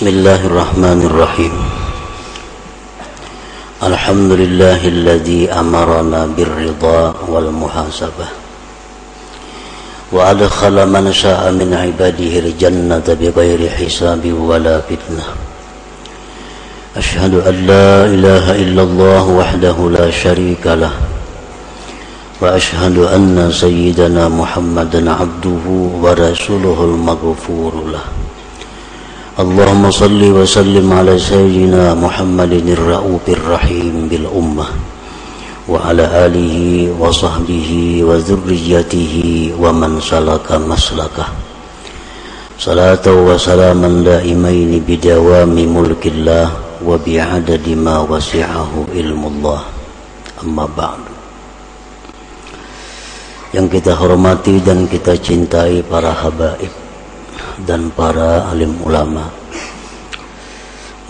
بسم الله الرحمن الرحيم. الحمد لله الذي أمرنا بالرضا والمحاسبة وأدخل من شاء من عباده الجنة بغير حساب ولا فتنة. أشهد أن لا إله إلا الله وحده لا شريك له. وأشهد أن سيدنا محمدا عبده ورسوله المغفور له. اللهم صل وسلم على سيدنا محمد الرؤوف الرحيم بالأمة وعلى آله وصحبه وذريته ومن سلك مسلكه صلاة وسلاما دائمين بدوام ملك الله وبعدد ما وسعه علم الله أما بعد yang kita hormati dan kita cintai para habaib dan para alim ulama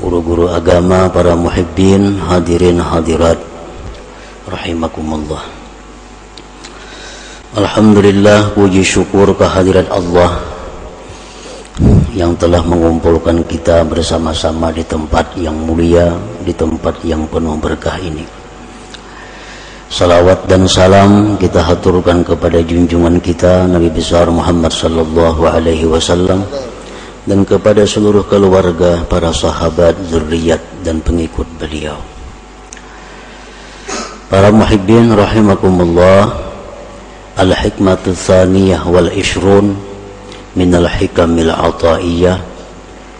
guru-guru agama para muhibbin hadirin hadirat rahimakumullah. Alhamdulillah puji syukur kehadirat Allah yang telah mengumpulkan kita bersama-sama di tempat yang mulia di tempat yang penuh berkah ini Salawat dan salam kita haturkan kepada junjungan kita Nabi besar Muhammad sallallahu alaihi wasallam dan kepada seluruh keluarga, para sahabat, zuriat dan pengikut beliau. Para muhibbin rahimakumullah, al-hikmatu tsaniyah wal ishrun min al-hikamil ataiyah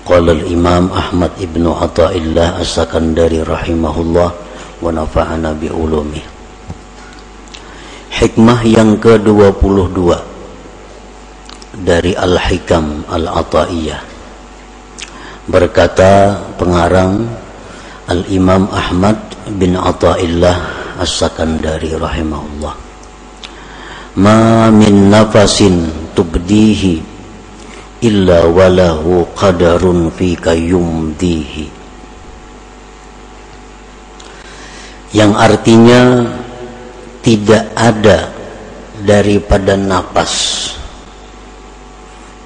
qala al-imam Ahmad ibnu Athaillah as-Sakandari rahimahullah wa nafa'ana bi ulumihi Hikmah yang ke-22 dari Al-Hikam Al-Ata'iyah. Berkata pengarang Al-Imam Ahmad bin Ata'illah As-Sakandari rahimahullah. Ma min nafasin tubdihi illa walahu qadarun fi kayumdihi. Yang artinya tidak ada daripada nafas.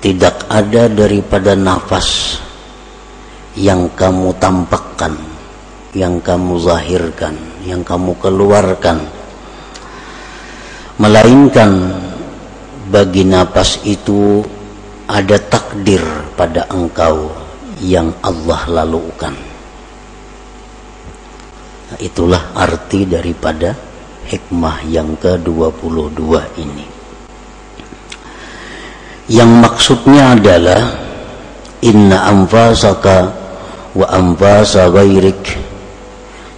Tidak ada daripada nafas yang kamu tampakkan yang kamu zahirkan yang kamu keluarkan. Melainkan bagi nafas itu ada takdir pada engkau yang Allah lalukan. Nah, itulah arti daripada hikmah yang ke-22 ini. Yang maksudnya adalah inna anfasaka wa anfasa ghairik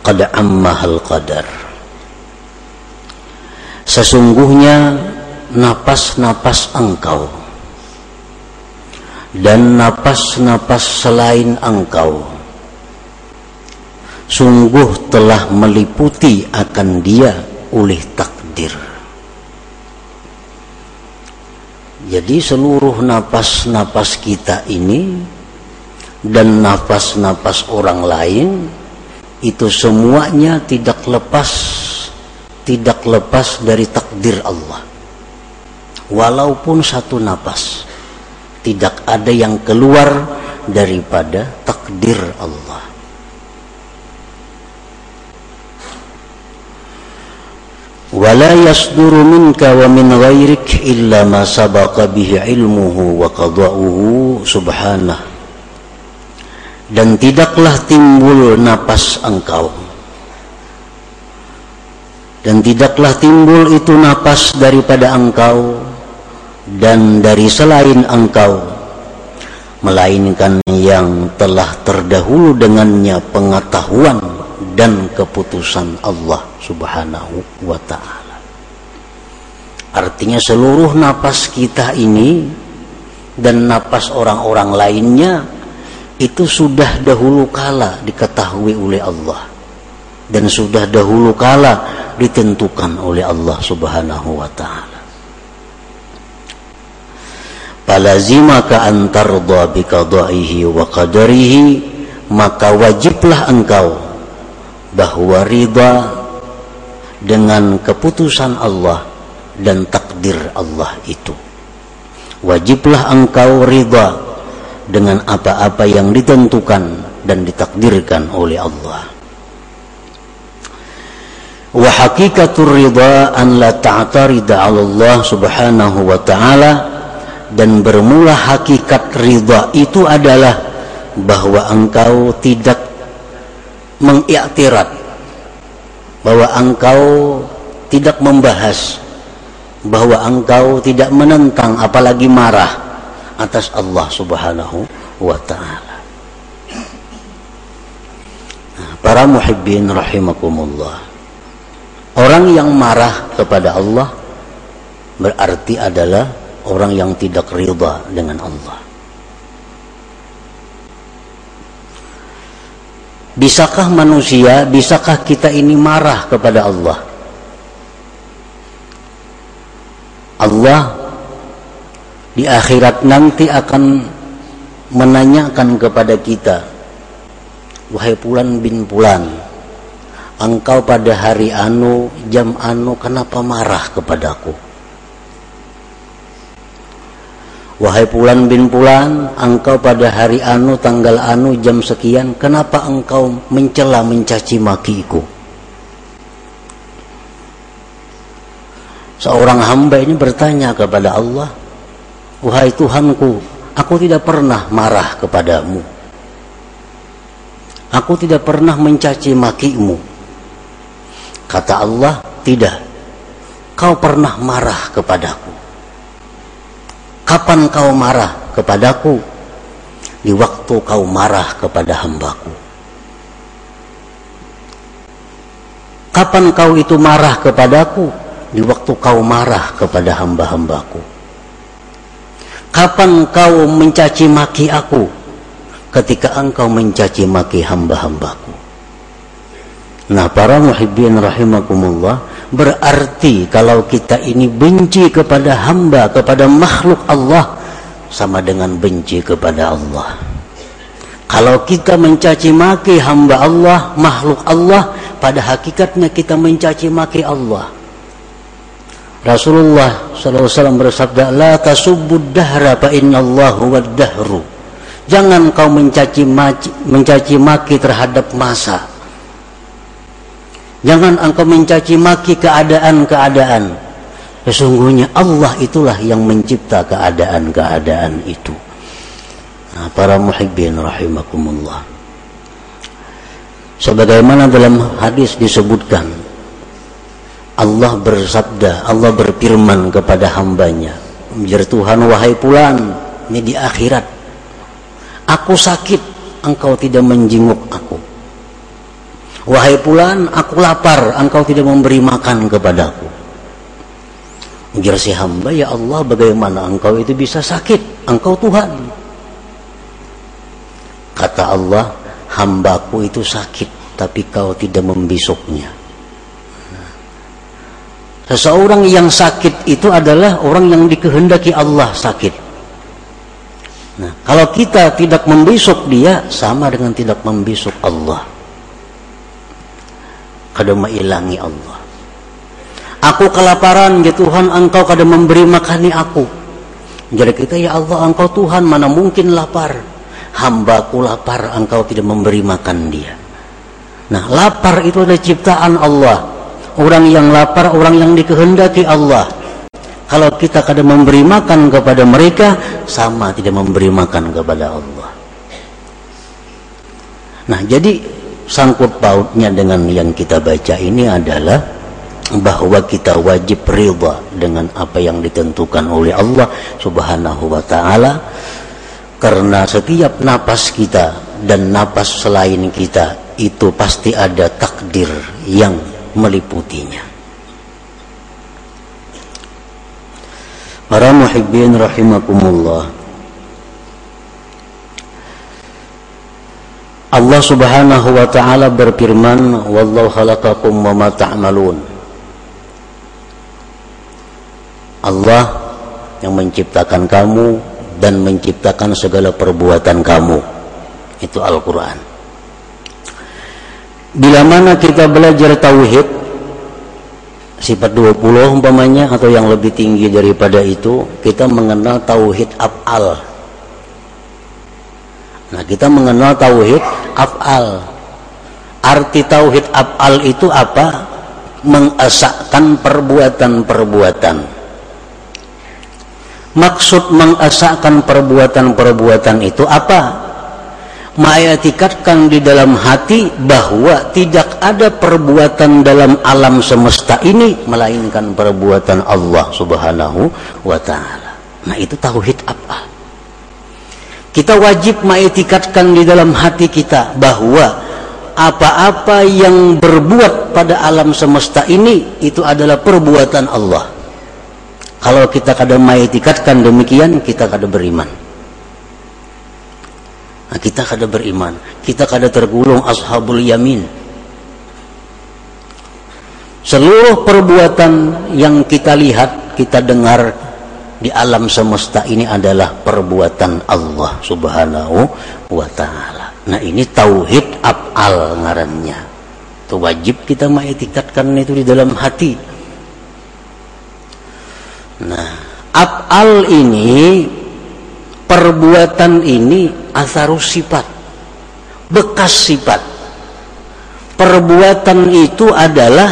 qad ammahal qadar. Sesungguhnya napas-napas engkau dan napas-napas selain engkau sungguh telah meliputi akan dia oleh takdir. Jadi seluruh napas-napas kita ini dan napas-napas orang lain itu semuanya tidak lepas tidak lepas dari takdir Allah. Walaupun satu napas tidak ada yang keluar daripada takdir Allah. ولا يصدر منك ومن غيرك إلا ما سبق به علمه وقضاؤه سبحانه dan tidaklah timbul napas engkau dan tidaklah timbul itu napas daripada engkau dan dari selain engkau melainkan yang telah terdahulu dengannya pengetahuan dan keputusan Allah Subhanahu wa taala. Artinya seluruh napas kita ini dan napas orang-orang lainnya itu sudah dahulu kala diketahui oleh Allah dan sudah dahulu kala ditentukan oleh Allah Subhanahu wa taala. Falazimaka an tarda bi qada'ihi wa qadarihi maka wajiblah engkau bahwa riba dengan keputusan Allah dan takdir Allah itu wajiblah engkau riba dengan apa-apa yang ditentukan dan ditakdirkan oleh Allah. Wa hakikatur ridha an la ta'tarida 'ala Allah Subhanahu wa ta'ala dan bermula hakikat ridha itu adalah bahwa engkau tidak mengiktirat bahwa engkau tidak membahas bahwa engkau tidak menentang apalagi marah atas Allah Subhanahu wa taala. Nah, para muhibbin rahimakumullah. Orang yang marah kepada Allah berarti adalah orang yang tidak ridha dengan Allah. Bisakah manusia, bisakah kita ini marah kepada Allah? Allah di akhirat nanti akan menanyakan kepada kita, wahai Pulan bin Pulan, engkau pada hari anu, jam anu, kenapa marah kepadaku? Wahai Pulan bin Pulan, engkau pada hari anu, tanggal anu, jam sekian, kenapa engkau mencela, mencaci makiku? Seorang hamba ini bertanya kepada Allah, Wahai Tuhanku, aku tidak pernah marah kepadamu. Aku tidak pernah mencaci makimu. Kata Allah, tidak. Kau pernah marah kepadaku Kapan kau marah kepadaku? Di waktu kau marah kepada hambaku. Kapan kau itu marah kepadaku? Di waktu kau marah kepada hamba-hambaku. Kapan kau mencaci maki aku? Ketika engkau mencaci maki hamba-hambaku. Nah para muhibbin rahimakumullah Berarti kalau kita ini benci kepada hamba, kepada makhluk Allah sama dengan benci kepada Allah. Kalau kita mencaci maki hamba Allah, makhluk Allah, pada hakikatnya kita mencaci maki Allah. Rasulullah SAW bersabda, La tasubbud dahra fa innallahu dahru. Jangan kau mencaci maki, mencaci maki terhadap masa Jangan engkau mencaci maki keadaan-keadaan. Sesungguhnya Allah itulah yang mencipta keadaan-keadaan itu. Nah, para muhibbin rahimakumullah. Sebagaimana dalam hadis disebutkan, Allah bersabda, Allah berfirman kepada hambanya, Menjadi Tuhan wahai pulan, ini di akhirat. Aku sakit, engkau tidak menjenguk aku. Wahai pulan, aku lapar, engkau tidak memberi makan kepadaku. Ujar si hamba, ya Allah bagaimana engkau itu bisa sakit? Engkau Tuhan. Kata Allah, hambaku itu sakit, tapi kau tidak membisuknya. Seseorang yang sakit itu adalah orang yang dikehendaki Allah sakit. Nah, kalau kita tidak membisuk dia, sama dengan tidak membisuk Allah kada ilangi Allah. Aku kelaparan ya Tuhan engkau kada memberi makani aku. Jadi kita ya Allah engkau Tuhan mana mungkin lapar. Hambaku lapar engkau tidak memberi makan dia. Nah lapar itu adalah ciptaan Allah. Orang yang lapar orang yang dikehendaki Allah. Kalau kita kada memberi makan kepada mereka sama tidak memberi makan kepada Allah. Nah jadi sangkut pautnya dengan yang kita baca ini adalah bahwa kita wajib ridha dengan apa yang ditentukan oleh Allah Subhanahu wa taala karena setiap napas kita dan napas selain kita itu pasti ada takdir yang meliputinya. Para muhibbin rahimakumullah Allah Subhanahu wa taala berfirman, "Wallahu khalaqakum wa ma ta'malun." Allah yang menciptakan kamu dan menciptakan segala perbuatan kamu. Itu Al-Qur'an. Bila mana kita belajar tauhid sifat 20 umpamanya atau yang lebih tinggi daripada itu, kita mengenal tauhid af'al Nah, kita mengenal tauhid af'al. Arti tauhid af'al itu apa? Mengesahkan perbuatan-perbuatan. Maksud mengesahkan perbuatan-perbuatan itu apa? Mengetikatkan di dalam hati bahwa tidak ada perbuatan dalam alam semesta ini melainkan perbuatan Allah Subhanahu wa taala. Nah, itu tauhid af'al kita wajib mengetikatkan di dalam hati kita bahwa apa-apa yang berbuat pada alam semesta ini itu adalah perbuatan Allah. Kalau kita kada mengetikatkan demikian, kita kada beriman. Nah, kita kada beriman, kita kada tergulung ashabul yamin. Seluruh perbuatan yang kita lihat, kita dengar, di alam semesta ini adalah perbuatan Allah Subhanahu wa taala. Nah, ini tauhid af'al ngarannya. Itu wajib kita mengetikatkan itu di dalam hati. Nah, af'al ini perbuatan ini asarus sifat. Bekas sifat. Perbuatan itu adalah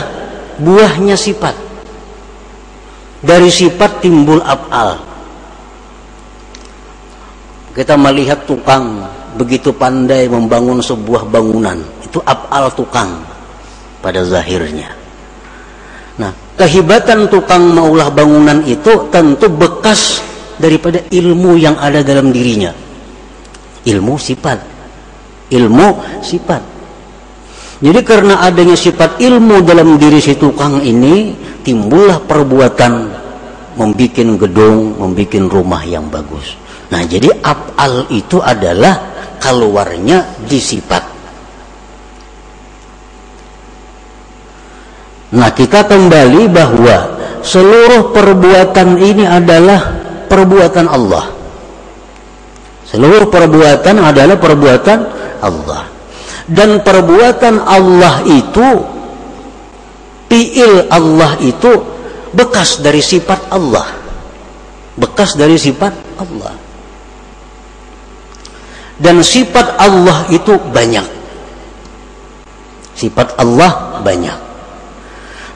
buahnya sifat dari sifat timbul af'al. Kita melihat tukang begitu pandai membangun sebuah bangunan. Itu af'al tukang pada zahirnya. Nah kehibatan tukang maulah bangunan itu tentu bekas daripada ilmu yang ada dalam dirinya. Ilmu sifat. Ilmu sifat jadi karena adanya sifat ilmu dalam diri si tukang ini timbullah perbuatan membuat gedung, membuat rumah yang bagus. Nah, jadi af'al itu adalah keluarnya di sifat. Nah, kita kembali bahwa seluruh perbuatan ini adalah perbuatan Allah. Seluruh perbuatan adalah perbuatan Allah. Dan perbuatan Allah itu fiil Allah itu bekas dari sifat Allah. Bekas dari sifat Allah. Dan sifat Allah itu banyak. Sifat Allah banyak.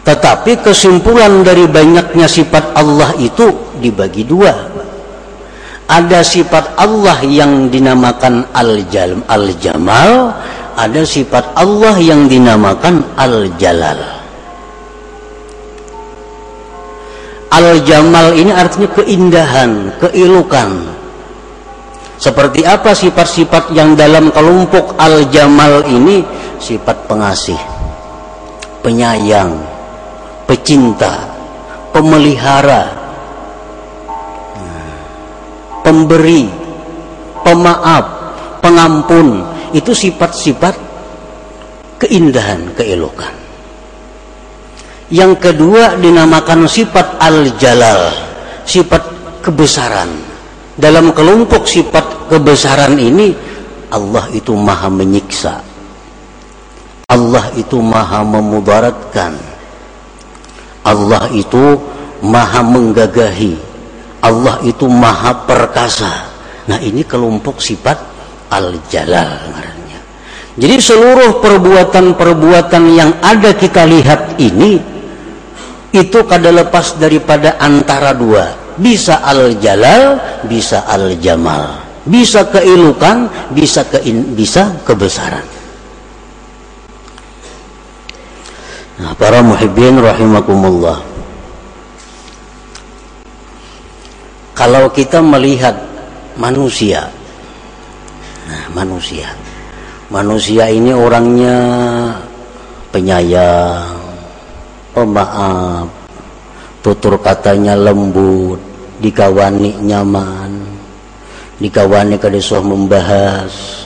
Tetapi kesimpulan dari banyaknya sifat Allah itu dibagi dua. Ada sifat Allah yang dinamakan al-jamal al ada sifat Allah yang dinamakan al-jalal Al-Jamal ini artinya keindahan, keilukan. Seperti apa sifat-sifat yang dalam kelompok Al-Jamal ini? Sifat pengasih, penyayang, pecinta, pemelihara, pemberi, pemaaf, pengampun. Itu sifat-sifat keindahan, keelokan. Yang kedua dinamakan sifat al-jalal, sifat kebesaran. Dalam kelompok sifat kebesaran ini Allah itu maha menyiksa. Allah itu maha memudaratkan. Allah itu maha menggagahi. Allah itu maha perkasa. Nah ini kelompok sifat al-jalal Jadi seluruh perbuatan-perbuatan yang ada kita lihat ini itu kada lepas daripada antara dua. Bisa al-jalal bisa al-jamal. Bisa keilukan bisa ke bisa kebesaran. Nah para muhibbin rahimakumullah. Kalau kita melihat manusia nah manusia. Manusia ini orangnya penyayang pemaaf tutur katanya lembut dikawani nyaman dikawani kadesuh membahas.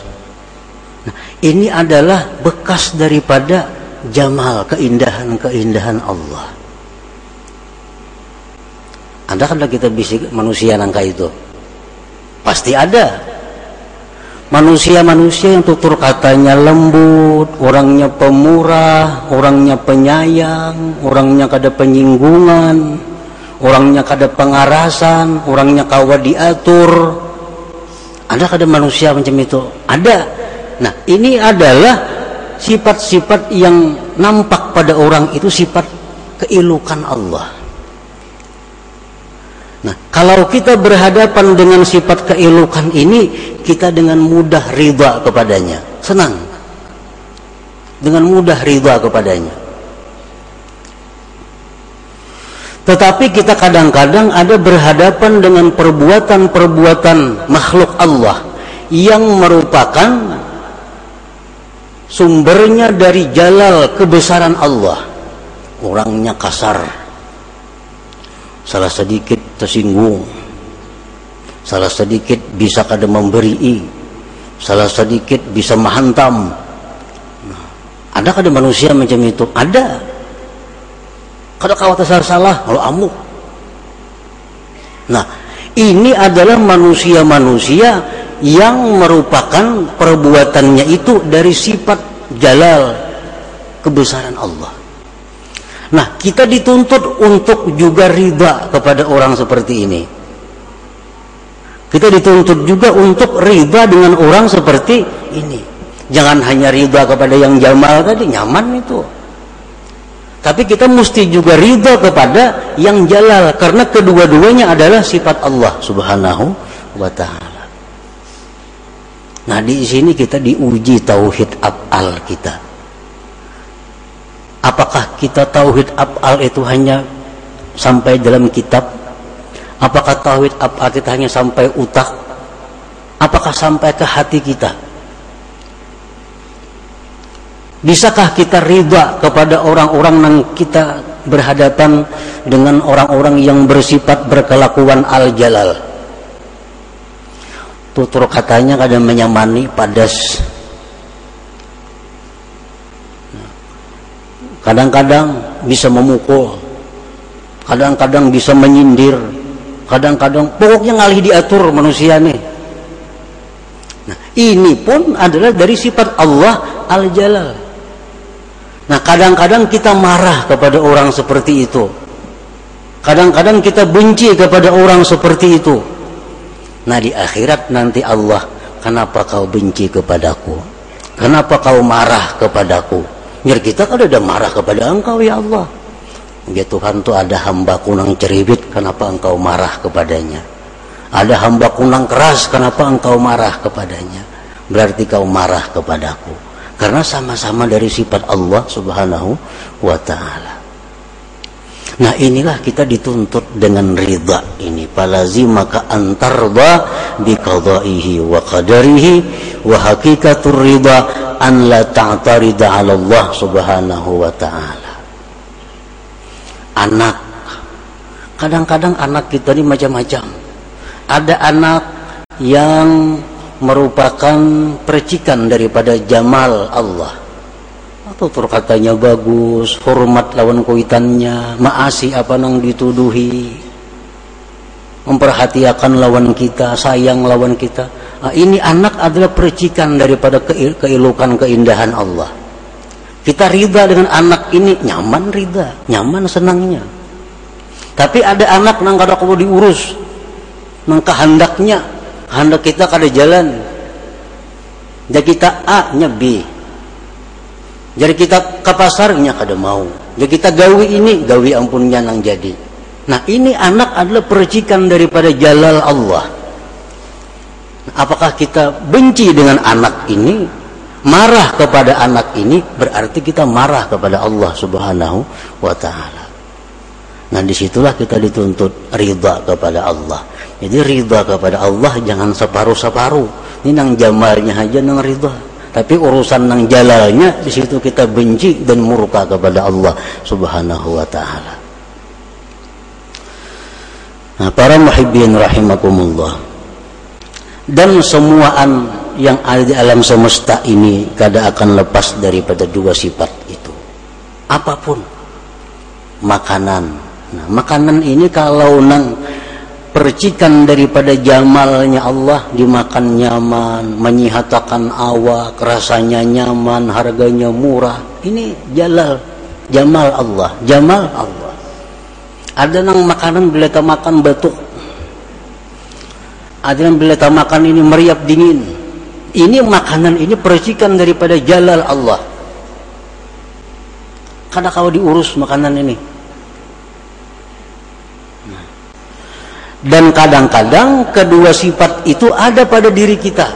Nah, ini adalah bekas daripada jamal keindahan-keindahan Allah. Ada kan kita bisik manusia nangka itu? Pasti ada manusia-manusia yang tutur katanya lembut, orangnya pemurah, orangnya penyayang, orangnya kada penyinggungan, orangnya kada pengarasan, orangnya kawa diatur. ada ada manusia macam itu? Ada. Nah ini adalah sifat-sifat yang nampak pada orang itu sifat keilukan Allah kalau kita berhadapan dengan sifat keilukan ini, kita dengan mudah ridha kepadanya, senang. Dengan mudah ridha kepadanya. Tetapi kita kadang-kadang ada berhadapan dengan perbuatan-perbuatan makhluk Allah yang merupakan sumbernya dari jalal kebesaran Allah. Orangnya kasar. Salah sedikit tersinggung. Salah sedikit bisa kada memberi. Salah sedikit bisa menghantam. Nah, ada kada manusia macam itu? Ada kalau kau salah salah kalau amuk nah ini adalah manusia-manusia yang merupakan perbuatannya itu dari sifat jalal kebesaran Allah nah kita dituntut untuk juga riba kepada orang seperti ini kita dituntut juga untuk riba dengan orang seperti ini jangan hanya riba kepada yang jamal tadi nyaman itu tapi kita mesti juga ridha kepada yang jalal karena kedua-duanya adalah sifat Allah Subhanahu wa taala. Nah, di sini kita diuji tauhid af'al kita. Apakah kita tauhid af'al itu hanya sampai dalam kitab? Apakah tauhid af'al kita hanya sampai utak? Apakah sampai ke hati kita? Bisakah kita riba kepada orang-orang yang kita berhadapan dengan orang-orang yang bersifat berkelakuan al-jalal? Tutur katanya kadang menyamani padas. Kadang-kadang bisa memukul, kadang-kadang bisa menyindir, kadang-kadang pokoknya ngalih diatur manusia nih. Nah, ini pun adalah dari sifat Allah al-jalal. Nah kadang-kadang kita marah kepada orang seperti itu. Kadang-kadang kita benci kepada orang seperti itu. Nah di akhirat nanti Allah, kenapa kau benci kepadaku? Kenapa kau marah kepadaku? Biar kita kan ada marah kepada engkau ya Allah. Ya Tuhan tuh ada hamba kunang ceribit, kenapa engkau marah kepadanya? Ada hamba kunang keras, kenapa engkau marah kepadanya? Berarti kau marah kepadaku karena sama-sama dari sifat Allah subhanahu wa ta'ala nah inilah kita dituntut dengan ridha ini palazi maka antarba biqadaihi wa qadarihi wa hakikatur ridha an la ta'tarida ala Allah subhanahu wa ta'ala. Anak. Kadang-kadang anak kita ini macam-macam. Ada anak yang merupakan percikan daripada jamal Allah. Atau terkatanya bagus hormat lawan kuitannya maasi apa nang dituduhi. Memperhatikan lawan kita sayang lawan kita ini anak adalah percikan daripada keilukan keindahan Allah. Kita rida dengan anak ini nyaman rida nyaman senangnya. Tapi ada anak nang kada perlu diurus nang kehendaknya hendak kita kada jalan. Jadi kita A nya B. Jadi kita ke pasarnya kada mau. Jadi kita gawi ini gawi ampunnya nang jadi. Nah ini anak adalah percikan daripada jalal Allah apakah kita benci dengan anak ini marah kepada anak ini berarti kita marah kepada Allah subhanahu wa ta'ala nah di situlah kita dituntut ridha kepada Allah jadi ridha kepada Allah jangan separuh-separuh. Ini nang jamalnya aja nang ridha. Tapi urusan nang jalalnya di situ kita benci dan murka kepada Allah Subhanahu wa taala. Nah, para muhibbin rahimakumullah. Dan semuaan yang ada di alam semesta ini kada akan lepas daripada dua sifat itu. Apa pun makanan. Nah, makanan ini kalau nang percikan daripada jamalnya Allah dimakan nyaman menyihatakan awak rasanya nyaman harganya murah ini jalal jamal Allah jamal Allah ada nang makanan bila makan batuk ada yang bila makan ini meriap dingin. Ini makanan ini percikan daripada jalal Allah. Karena kau diurus makanan ini. Dan kadang-kadang kedua sifat itu ada pada diri kita.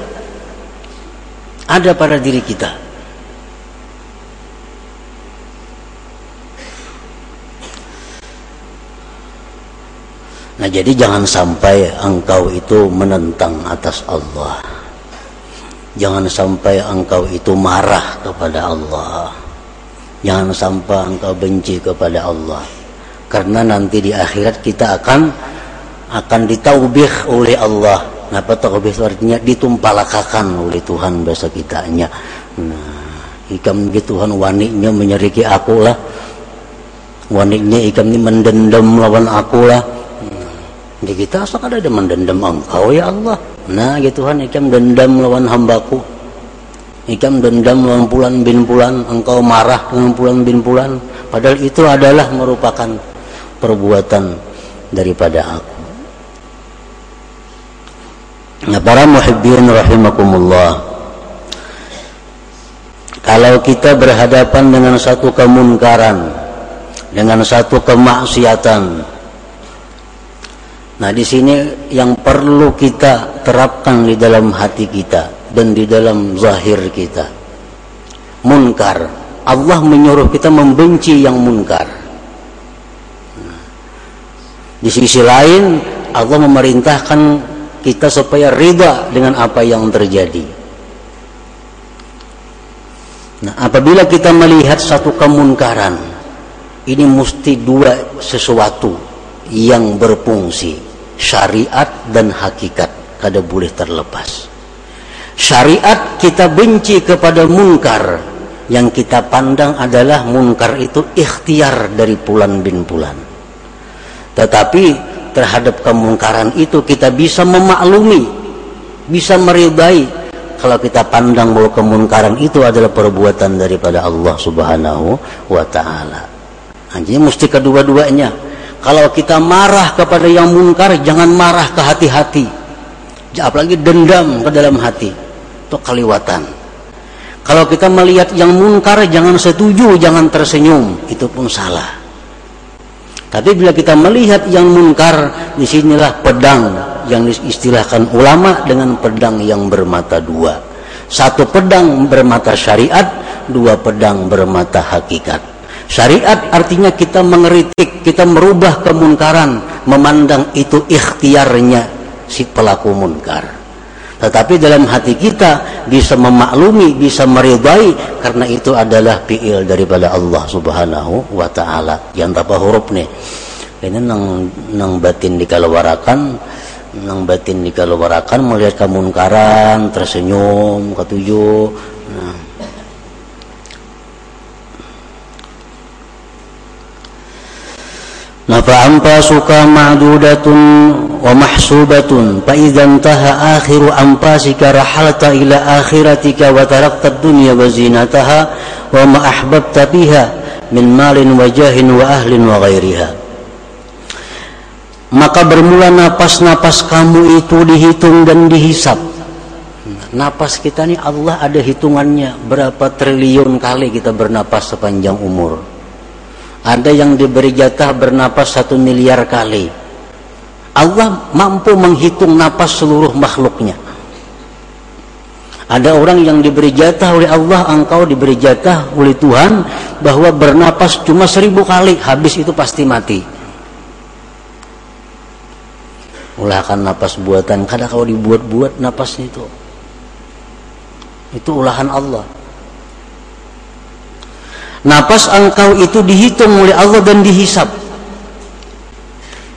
Ada pada diri kita nah jadi jangan sampai engkau itu menentang atas Allah. Jangan sampai engkau itu marah kepada Allah. Jangan sampai engkau benci kepada Allah. Karena nanti di akhirat kita akan akan ditaubih oleh Allah. Apa taubih itu artinya? Ditumpalakakan oleh Tuhan bahasa kitanya. Nah ikam Tuhan waniknya menyeriki aku lah. Waniknya ikam ini mendendam lawan aku lah di kita asal ada mendendam engkau ya Allah. Nah gitu Tuhan ikam dendam lawan hambaku. Ikam dendam lawan pulan bin pulan. Engkau marah dengan pulan bin pulan. Padahal itu adalah merupakan perbuatan daripada aku. Nah, para muhibbin rahimakumullah. Kalau kita berhadapan dengan satu kemunkaran, dengan satu kemaksiatan. Nah, di sini yang perlu kita terapkan di dalam hati kita dan di dalam zahir kita. Munkar. Allah menyuruh kita membenci yang munkar. Nah, di sisi lain, Allah memerintahkan kita supaya ridha dengan apa yang terjadi. Nah, apabila kita melihat satu kemunkaran, ini mesti dua sesuatu yang berfungsi, syariat dan hakikat, kada boleh terlepas. Syariat kita benci kepada munkar, yang kita pandang adalah munkar itu ikhtiar dari pulan bin pulan. Tetapi terhadap kemungkaran itu kita bisa memaklumi bisa meridai kalau kita pandang bahwa kemungkaran itu adalah perbuatan daripada Allah subhanahu wa ta'ala Hanya mesti kedua-duanya kalau kita marah kepada yang mungkar jangan marah ke hati-hati. Apalagi dendam ke dalam hati. Itu kaliwatan kalau kita melihat yang mungkar jangan setuju jangan tersenyum. Itu pun salah. Tapi bila kita melihat yang munkar, di sinilah pedang yang diistilahkan ulama dengan pedang yang bermata dua. Satu pedang bermata syariat, dua pedang bermata hakikat. Syariat artinya kita mengeritik, kita merubah kemunkaran, memandang itu ikhtiarnya si pelaku munkar. Tetapi dalam hati kita bisa memaklumi, bisa meridai karena itu adalah fi'il daripada Allah Subhanahu wa taala. Yang apa huruf nih? Ini nang nang batin dikalawarakan, nang batin dikalawarakan melihat kemunkaran, tersenyum, ketujuh. Nah, Nah suka ma'dudatun wa mahsubatun fa idza intaha akhiru anfasika rahalta ila akhiratika wa tarakta dunya wa zinataha wa ma ahbabta biha min malin wa jahin wa ahlin wa ghairiha. Maka bermula napas-napas kamu itu dihitung dan dihisap. Napas kita ini Allah ada hitungannya berapa triliun kali kita bernapas sepanjang umur ada yang diberi jatah bernapas satu miliar kali. Allah mampu menghitung napas seluruh makhluknya. Ada orang yang diberi jatah oleh Allah, engkau diberi jatah oleh Tuhan bahwa bernapas cuma seribu kali, habis itu pasti mati. Ulahkan napas buatan, kadang kau dibuat-buat napasnya itu. Itu ulahan Allah. Napas engkau itu dihitung oleh Allah dan dihisap.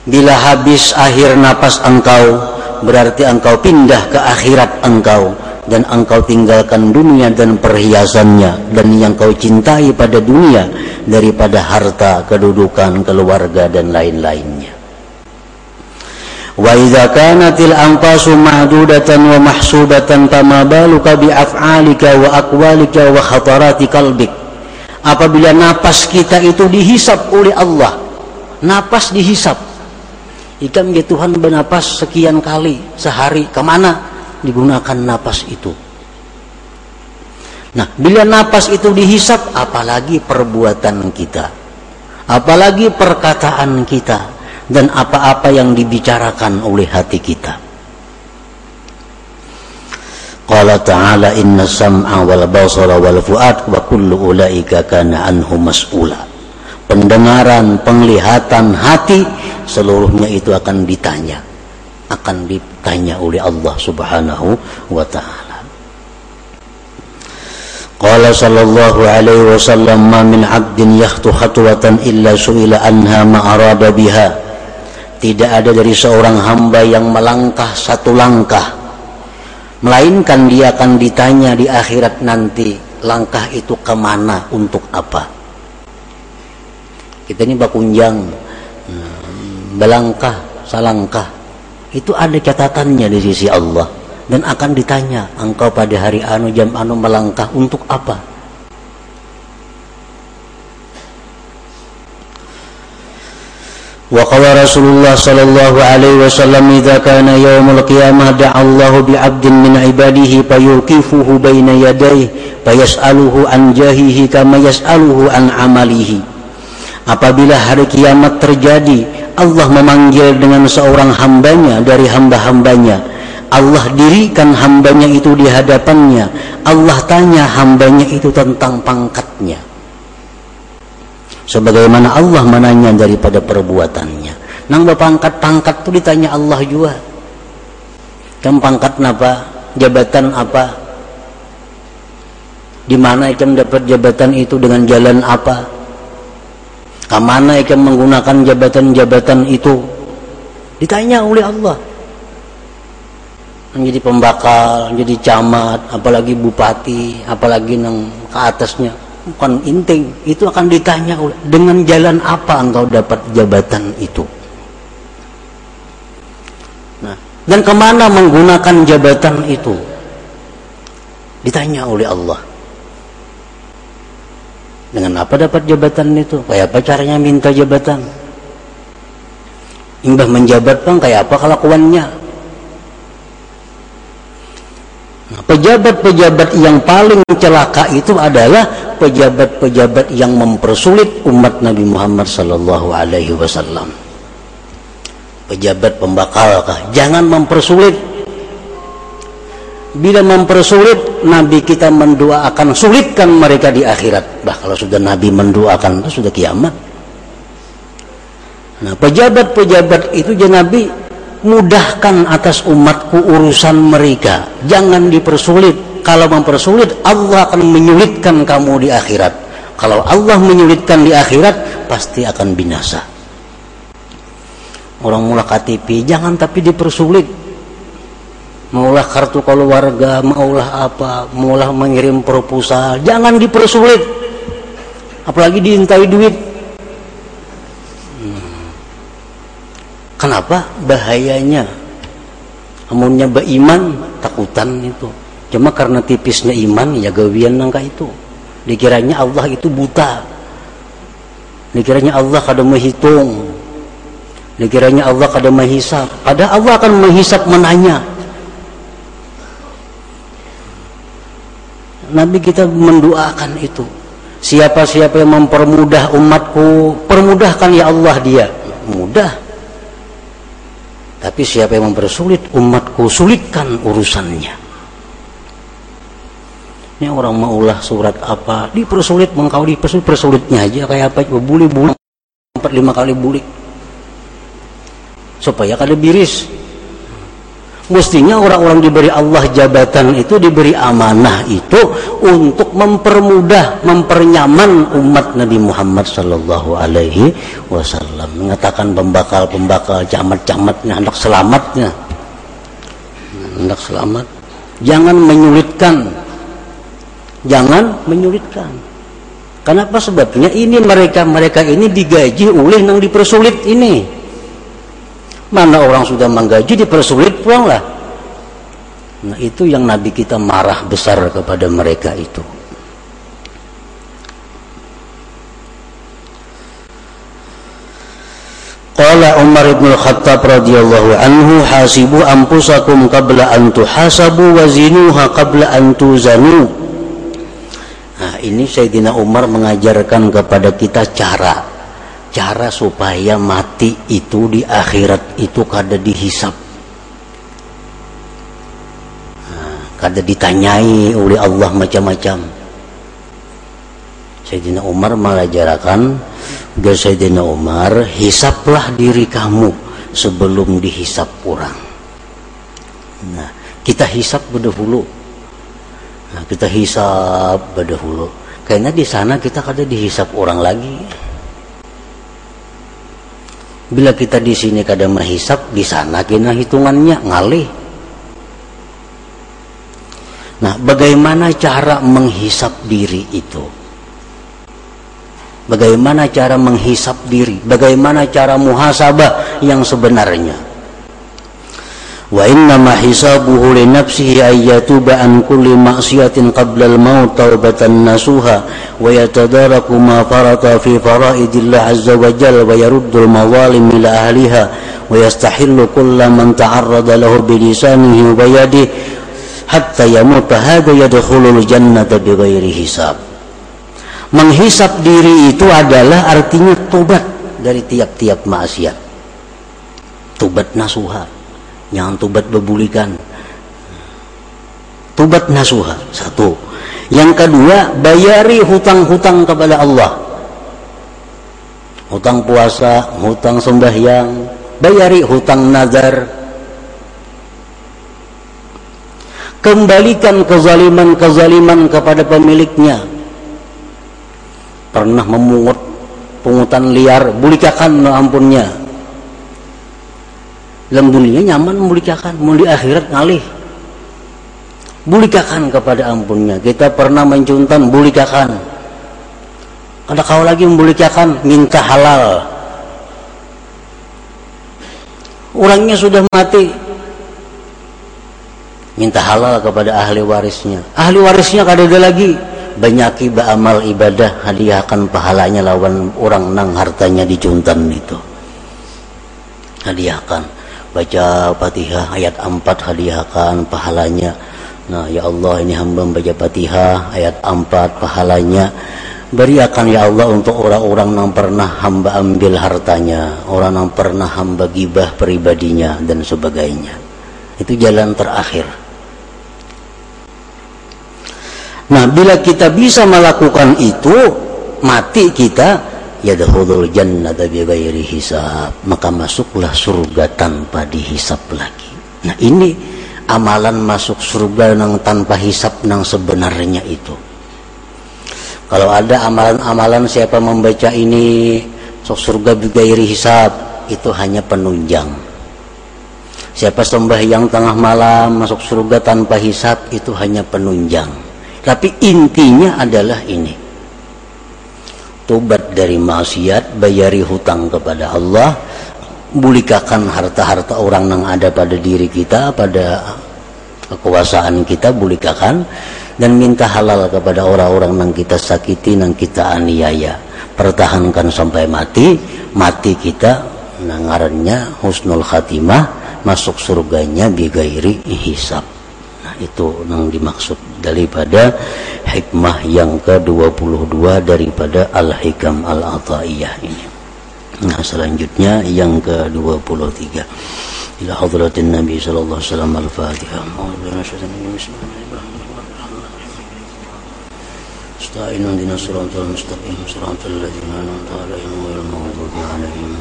Bila habis akhir napas engkau, berarti engkau pindah ke akhirat engkau dan engkau tinggalkan dunia dan perhiasannya dan yang kau cintai pada dunia daripada harta, kedudukan, keluarga dan lain-lainnya. Wa idza kanatil anfasu ma'dudatan wa baluka bi af'alika wa aqwalika wa apabila napas kita itu dihisap oleh Allah napas dihisap Ikan ya Tuhan bernapas sekian kali sehari ke mana digunakan napas itu Nah, bila napas itu dihisap, apalagi perbuatan kita, apalagi perkataan kita, dan apa-apa yang dibicarakan oleh hati kita. Qala ta'ala inna sam'a wal basara wal fu'ad wa kullu ulaika kana anhu mas'ula. Pendengaran, penglihatan, hati seluruhnya itu akan ditanya. Akan ditanya oleh Allah Subhanahu wa taala. Qala sallallahu alaihi wasallam ma min 'abdin yakhtu khatwatan illa su'ila anha ma arada biha. Tidak ada dari seorang hamba yang melangkah satu langkah melainkan dia akan ditanya di akhirat nanti langkah itu ke mana untuk apa? Kita ini bakunjang hmm, belangkah salangkah? Itu ada catatannya di sisi Allah. Dan akan ditanya engkau pada hari anu jam anu melangkah untuk apa وقال رسول الله صلى الله عليه وسلم إذا كان يوم القيامة دعا الله بعبد من عباده فيوقفه بين يديه فيسأله عن جاهه كما يسأله عن عمله apabila hari kiamat terjadi Allah memanggil dengan seorang hambanya dari hamba-hambanya Allah dirikan hambanya itu di hadapannya Allah tanya hambanya itu tentang pangkatnya sebagaimana Allah menanya daripada perbuatannya. Nang pangkat-pangkat itu ditanya Allah juga. Kamu pangkat apa jabatan apa? Di mana ikan dapat jabatan itu? Dengan jalan apa? Ke mana ikan menggunakan jabatan-jabatan itu? Ditanya oleh Allah. Menjadi pembakal, menjadi camat, apalagi bupati, apalagi nang ke atasnya bukan inting itu akan ditanya dengan jalan apa engkau dapat jabatan itu? Nah dan ke mana menggunakan jabatan itu? Ditanya oleh Allah. Dengan apa dapat jabatan itu? Kayak apa caranya minta jabatan? Imbah menjabat bang kayak apa kelakuannya nah, pejabat-pejabat yang paling celaka itu adalah pejabat-pejabat yang mempersulit umat Nabi Muhammad sallallahu alaihi wasallam. Pejabat pembakalkah? Jangan mempersulit. Bila mempersulit, Nabi kita mendoakan sulitkan mereka di akhirat. Bah kalau sudah Nabi mendoakan sudah kiamat. Nah, pejabat-pejabat itu ya Nabi mudahkan atas umatku urusan mereka. Jangan dipersulit. Kalau mempersulit Allah akan menyulitkan kamu di akhirat. Kalau Allah menyulitkan di akhirat pasti akan binasa. Orang mula KTP jangan tapi dipersulit. Maulah kartu keluarga maulah apa maulah mengirim proposal. Jangan dipersulit. Apalagi diintai duit kenapa bahayanya? Amunnya beriman takutan itu. Cuma karena tipisnya iman ya gawian nangka itu. Dikiranya Allah itu buta. Dikiranya Allah kada menghitung. Dikiranya Allah kada menghisap. Ada Allah akan menghisap menanya. Nabi kita mendoakan itu. Siapa-siapa yang mempermudah umatku permudahkan ya Allah dia. Mudah tapi siapa yang mempersulit umatku sulitkan urusannya. Ini orang maulah surat apa? Dipersulit mengkau dipersulit persulitnya aja. Kayak apa? Buli buli empat lima kali buli. Supaya kada biris mestinya orang-orang diberi Allah jabatan itu diberi amanah itu untuk mempermudah mempernyaman umat Nabi Muhammad Sallallahu Alaihi Wasallam. Mengatakan pembakal pembakal camat-camatnya hendak selamatnya. Hendak selamat. Jangan menyulitkan. Jangan menyulitkan. Kenapa sebabnya? Ini mereka mereka ini digaji oleh yang dipersulit ini mana orang sudah menggaji dipersulit pulanglah nah itu yang nabi kita marah besar kepada mereka itu. Qala Umar bin Khattab radhiyallahu anhu hasibu anfusakum qabla an tuhasabu wa zinuha qabla an tuzanu. Nah, ini Sayyidina Umar mengajarkan kepada kita cara cara supaya mati itu di akhirat itu kada dihisap. Nah, kada ditanyai oleh Allah macam-macam. Sayyidina Umar mengajarkan Gak Sayyidina Umar hisaplah diri kamu sebelum dihisap orang nah kita hisap berdahulu nah kita hisap berdahulu karena di sana kita kada dihisap orang lagi bila kita di sini kada menghisap di sana kena hitungannya ngalih nah bagaimana cara menghisap diri itu Bagaimana cara menghisap diri? Bagaimana cara muhasabah yang sebenarnya? Wa inna ma hisabuhu li nafsihi ay yatuba an kulli ma'siyatin qabla al-maut taubatan nasuha wa yatadaraku ma farata fi faraidillah azza wa jalla wa yaruddu al-mawalim ila ahliha wa yastahillu kulla man ta'arrada lahu bi lisanihi wa yadihi hatta yamuta hadha yadkhulul jannata bighairi hisab. Menghisap diri itu adalah artinya tobat dari tiap-tiap maksiat. Tobat nasuha jangan tobat bebulikan tobat nasuha satu. Yang kedua bayari hutang-hutang kepada Allah. Hutang puasa hutang sembahyang bayari hutang nazar. Kembalikan kezaliman-kezaliman kepada pemiliknya. Pernah memungut pungutan liar bulikakan ampunnya dalam dunia nyaman membulikakan mau akhirat ngalih. Bulikakan kepada ampunnya. Kita pernah mencuntan bulikakan. Ada kau lagi membulikakan minta halal. Orangnya sudah mati. Minta halal kepada ahli warisnya. Ahli warisnya kada ada lagi. Banyaki amal ibadah hadiahkan pahalanya lawan orang nang hartanya dicuntan itu. Hadiahkan baca fatihah ayat 4 hadiahkan pahalanya. Nah ya Allah ini hamba membaca fatihah ayat 4 pahalanya. Beriakan ya Allah untuk orang-orang yang pernah hamba ambil hartanya orang yang pernah hamba gibah pribadinya dan sebagainya. Itu jalan terakhir. Nah, bila kita bisa melakukan itu, mati kita ya dahulul jannata bighairi hisab, maka masuklah surga tanpa dihisap lagi. Nah, ini amalan masuk surga yang tanpa hisap yang sebenarnya itu. Kalau ada amalan-amalan siapa membaca ini sok surga bighairi hisab, itu hanya penunjang. Siapa sembahyang tengah malam masuk surga tanpa hisap itu hanya penunjang tapi intinya adalah ini. Tobat dari maksiat, bayari hutang kepada Allah, bulikakan harta-harta orang yang ada pada diri kita, pada kekuasaan kita, bulikakan dan minta halal kepada orang-orang yang kita sakiti, yang kita aniaya. Pertahankan sampai mati, mati kita nangarannya husnul khatimah, masuk surganya bigairi hisab itu yang dimaksud daripada hikmah yang ke-22 daripada Al-Hikam Al-Ataiyah ini. Nah, selanjutnya yang ke-23. Ila hadratin Nabi sallallahu alaihi wasallam Al-Fatihah. استعين اهدنا الصراط المستقيم صراط الذين انعمت عليهم غير المغضوب عليهم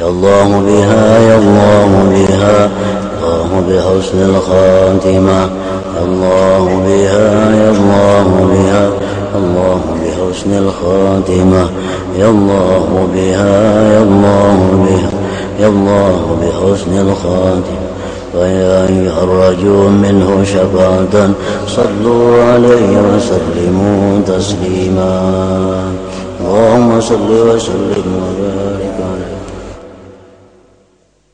يا الله بها يا الله بها الله بحسن الخاتمة الله بها يا الله بها الله بحسن الخاتمة يا الله بها يا الله بها يا الله بحسن الخاتمة. ويا أيها الرجل منه شفاعة صلوا عليه وسلموا تسليما. اللهم صل وسلم وبارك